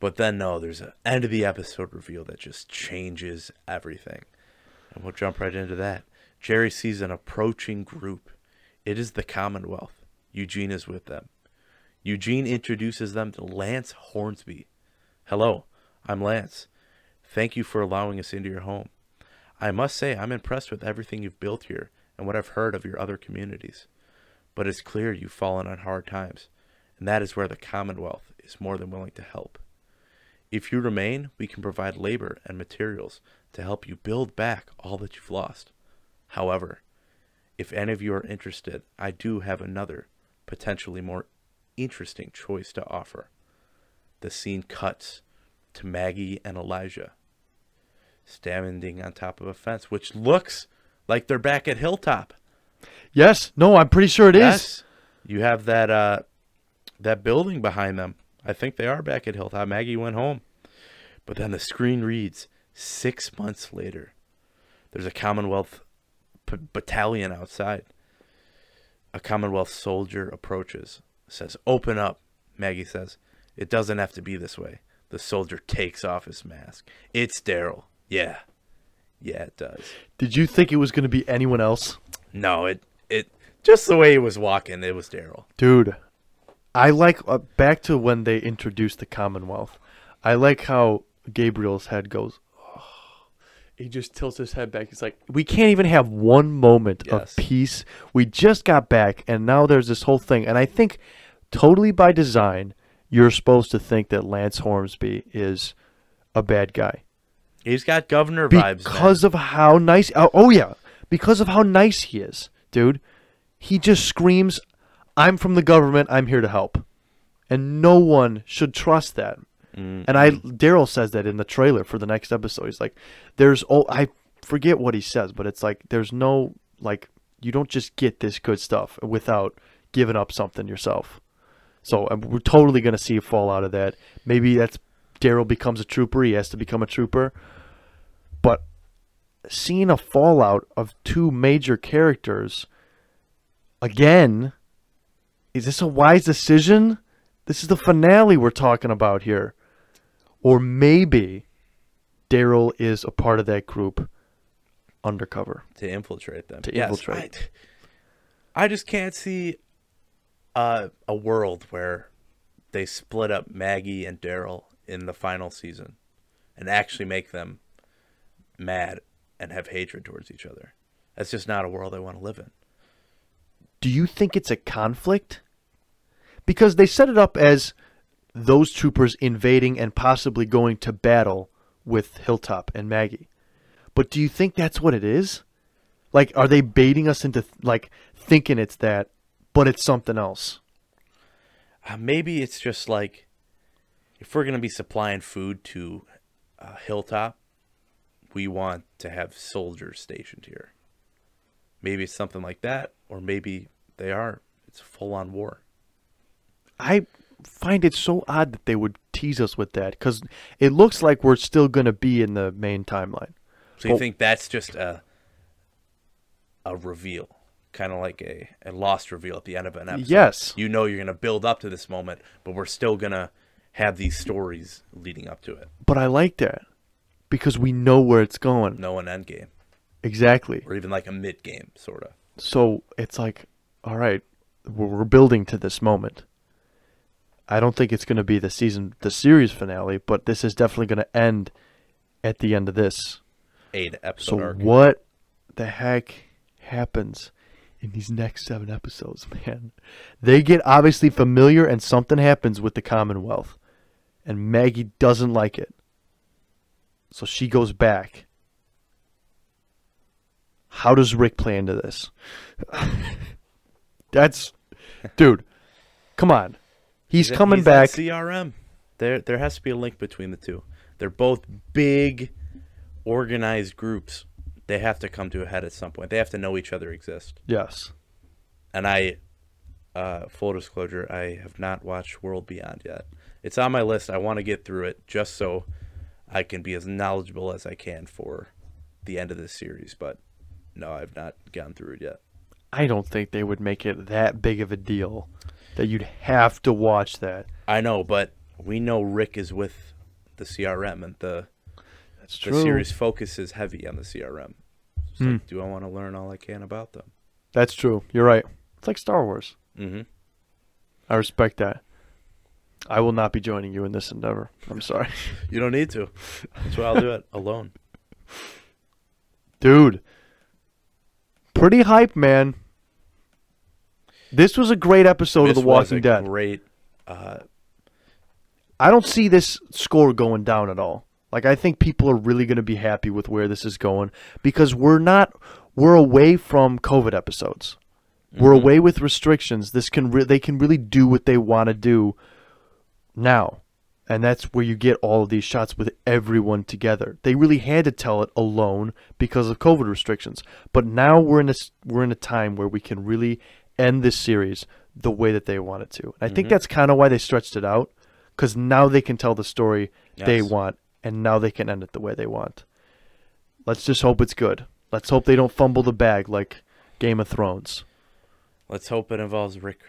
But then no, there's an end of the episode reveal that just changes everything. And we'll jump right into that. Jerry sees an approaching group. It is the Commonwealth. Eugene is with them. Eugene introduces them to Lance Hornsby. Hello, I'm Lance. Thank you for allowing us into your home. I must say, I'm impressed with everything you've built here and what I've heard of your other communities. But it's clear you've fallen on hard times, and that is where the Commonwealth is more than willing to help. If you remain, we can provide labor and materials to help you build back all that you've lost. However, if any of you are interested, I do have another, potentially more interesting choice to offer. The scene cuts to Maggie and Elijah standing on top of a fence, which looks like they're back at Hilltop. Yes. No, I'm pretty sure it is. Yes, you have that uh, that building behind them. I think they are back at Hilltop. Maggie went home, but then the screen reads six months later. There's a Commonwealth p- battalion outside. A Commonwealth soldier approaches, says, "Open up." Maggie says, "It doesn't have to be this way." The soldier takes off his mask. It's Daryl. Yeah, yeah, it does. Did you think it was going to be anyone else? No, it it just the way he was walking, it was Daryl. Dude, I like uh, back to when they introduced the Commonwealth. I like how Gabriel's head goes. He just tilts his head back. He's like, "We can't even have one moment Yes. of peace. We just got back, and now there's this whole thing." And I think, totally by design, you're supposed to think that Lance Hornsby is a bad guy He's got governor vibes. because of how nice. Oh, oh yeah, because of how nice he is, dude. He just screams, "I'm from the government. I'm here to help," and no one should trust that. Mm-hmm. And I, Daryl says that in the trailer for the next episode. He's like, "There's oh, I forget what he says, but it's like there's no like you don't just get this good stuff without giving up something yourself." So we're totally to see a fallout of that. Maybe that's Daryl becomes a trooper. He has to become a trooper. But seeing a fallout of two major characters again, is this a wise decision? This is the finale we're talking about here. Or maybe Daryl is a part of that group undercover. to infiltrate them. To Yes, infiltrate. I, I just can't see uh, a world where they split up Maggie and Daryl in the final season and actually make them mad and have hatred towards each other. That's just not a world I want to live in. Do you think it's a conflict? Because they set it up as those troopers invading and possibly going to battle with Hilltop and Maggie. But do you think that's what it is? Like, are they baiting us into like thinking it's that, but it's something else? Uh, maybe it's just like if we're going to be supplying food to uh, Hilltop, we want to have soldiers stationed here. Maybe it's something like that, or maybe they are. It's full on war. I find it so odd that they would tease us with that because it looks like we're still going to be in the main timeline. So you think that's just a a reveal, kind of like a, a lost reveal at the end of an episode? Yes. You know you're going to build up to this moment, but we're still going to have these stories leading up to it. But I like that because we know where it's going. No an end game, Exactly. or even like a mid game, sort of. So it's like, all right, we're building to this moment. I don't think it's going to be the season, the series finale, but this is definitely going to end at the end of this. Eight episode So arc. what the heck happens in these next seven episodes, man? They get obviously familiar, and something happens with the Commonwealth, and Maggie doesn't like it, so she goes back. How does Rick play into this? That's, dude, come on. He's, He's- coming he's back. CRM. There, there has to be a link between the two. They're both big, organized groups. They have to come to a head at some point. They have to know each other exist. yes. And I, uh, full disclosure, I have not watched World Beyond yet. It's on my list. I want to get through it just so I can be as knowledgeable as I can for the end of this series. But no, I've not gone through it yet. I don't think they would make it that big of a deal that you'd have to watch that. I know, but we know Rick is with the CRM, and the That's the true. series focuses heavy on the CRM. It's Hmm. like, do I want to learn all I can about them? That's true. You're right. It's like Star Wars. Mm-hmm. I respect that. I will not be joining you in this endeavor. I'm sorry. You don't need to. That's why I'll do it alone. Dude. Pretty hype, man. This was a great episode this of The was Walking a Dead. Great. Uh, I don't see this score going down at all. Like I think people are really going to be happy with where this is going because we're not we're away from COVID episodes. We're Mm-hmm. away with restrictions. This can re- they can really do what they want to do now. And that's where you get all of these shots with everyone together. They really had to tell it alone because of COVID restrictions. But now we're in a s- we're in a time where we can really end this series the way that they want it to. And I think Mhm. that's kind of why they stretched it out cuz now they can tell the story they want and now they can end it the way they want. Let's just hope it's good. Let's hope they don't fumble the bag like Game of Thrones. let's hope it involves Rick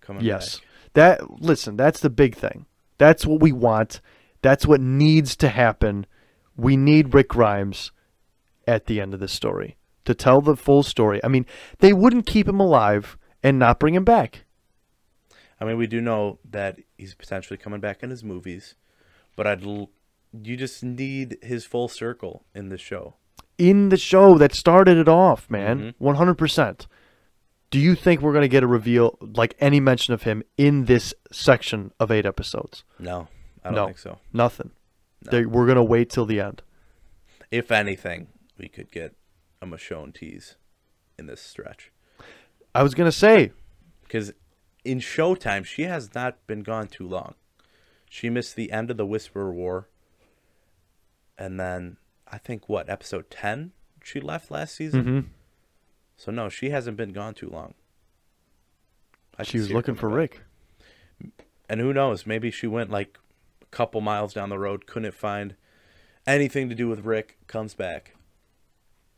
coming Yes. back. That listen, that's the big thing. That's what we want. That's what needs to happen. We need Rick Grimes at the end of this story to tell the full story. I mean, they wouldn't keep him alive and not bring him back. I mean, we do know that he's potentially coming back in his movies, but I'd l- you just need his full circle in the show. In the show that started it off, man. Mhm. 100%. Do you think we're going to get a reveal like any mention of him in this section of 8 episodes? No, I don't no. think so. Nothing. They, we're going to wait till the end. If anything, we could get a Michonne tease in this stretch. I was going to say Because in Showtime, she has not been gone too long. She missed the end of the Whisperer War. And then, I think, what, episode 10 she left last season? Mhm. So, no, she hasn't been gone too long. I she was looking for back. Rick. And who knows? Maybe she went like a couple miles down the road, couldn't find anything to do with Rick, comes back.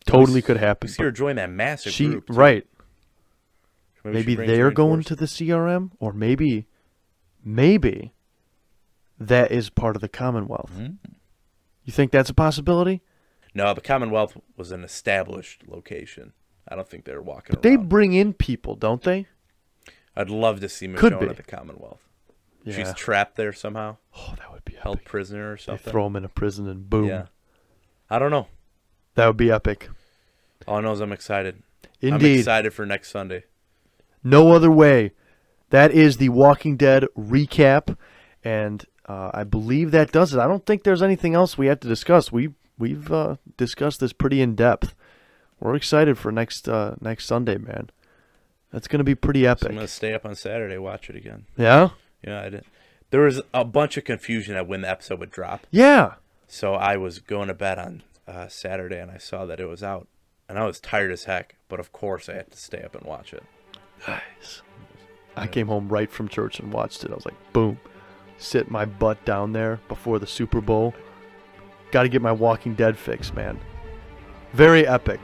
Totally could happen. We see her join that massive She group. too. right. Maybe, Maybe they're going to the CRM, or maybe, maybe that is part of the Commonwealth. Hmm. You think that's a possibility? No, the Commonwealth was an established location. I don't think they're walking But they bring in people, don't they? I'd love to see Michonne at the Commonwealth. Yeah. She's trapped there somehow, oh, that would be held epic. prisoner or something. They throw him in a prison and boom. Yeah. I don't know. That would be epic. All I know is I'm excited. I'm Indeed. excited for next Sunday. No other way. That is the Walking Dead recap, and uh, I believe that does it. I don't think there's anything else we have to discuss. We we've uh, discussed this pretty in depth. We're excited for next uh, next Sunday, man. That's gonna be pretty So epic. I'm gonna stay up on Saturday, watch it again. Yeah, Yeah, I did. There was a bunch of confusion at when the episode would drop, yeah. so I was going to bed on uh, Saturday and I saw that it was out, and I was tired as heck. But of course, I had to stay up and watch it. Nice. I came home right from church and watched it. I was like, boom, sit my butt down there before the Super Bowl. Got to get my Walking Dead fix, man. Very epic.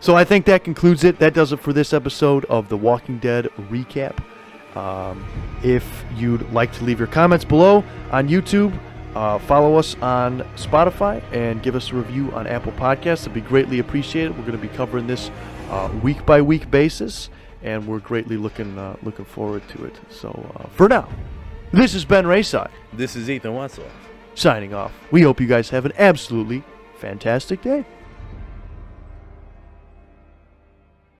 So I think that concludes it. That does it for this episode of the Walking Dead recap. Um, if you'd like to leave your comments below on YouTube, uh, follow us on Spotify and give us a review on Apple Podcasts. It'd be greatly appreciated. We're going to be covering this uh, week by week basis, and we're greatly looking uh, looking forward to it. So uh, for now, this is Ben Raeside This is Ethan Wentzlaff. signing off. We hope you guys have an absolutely fantastic day.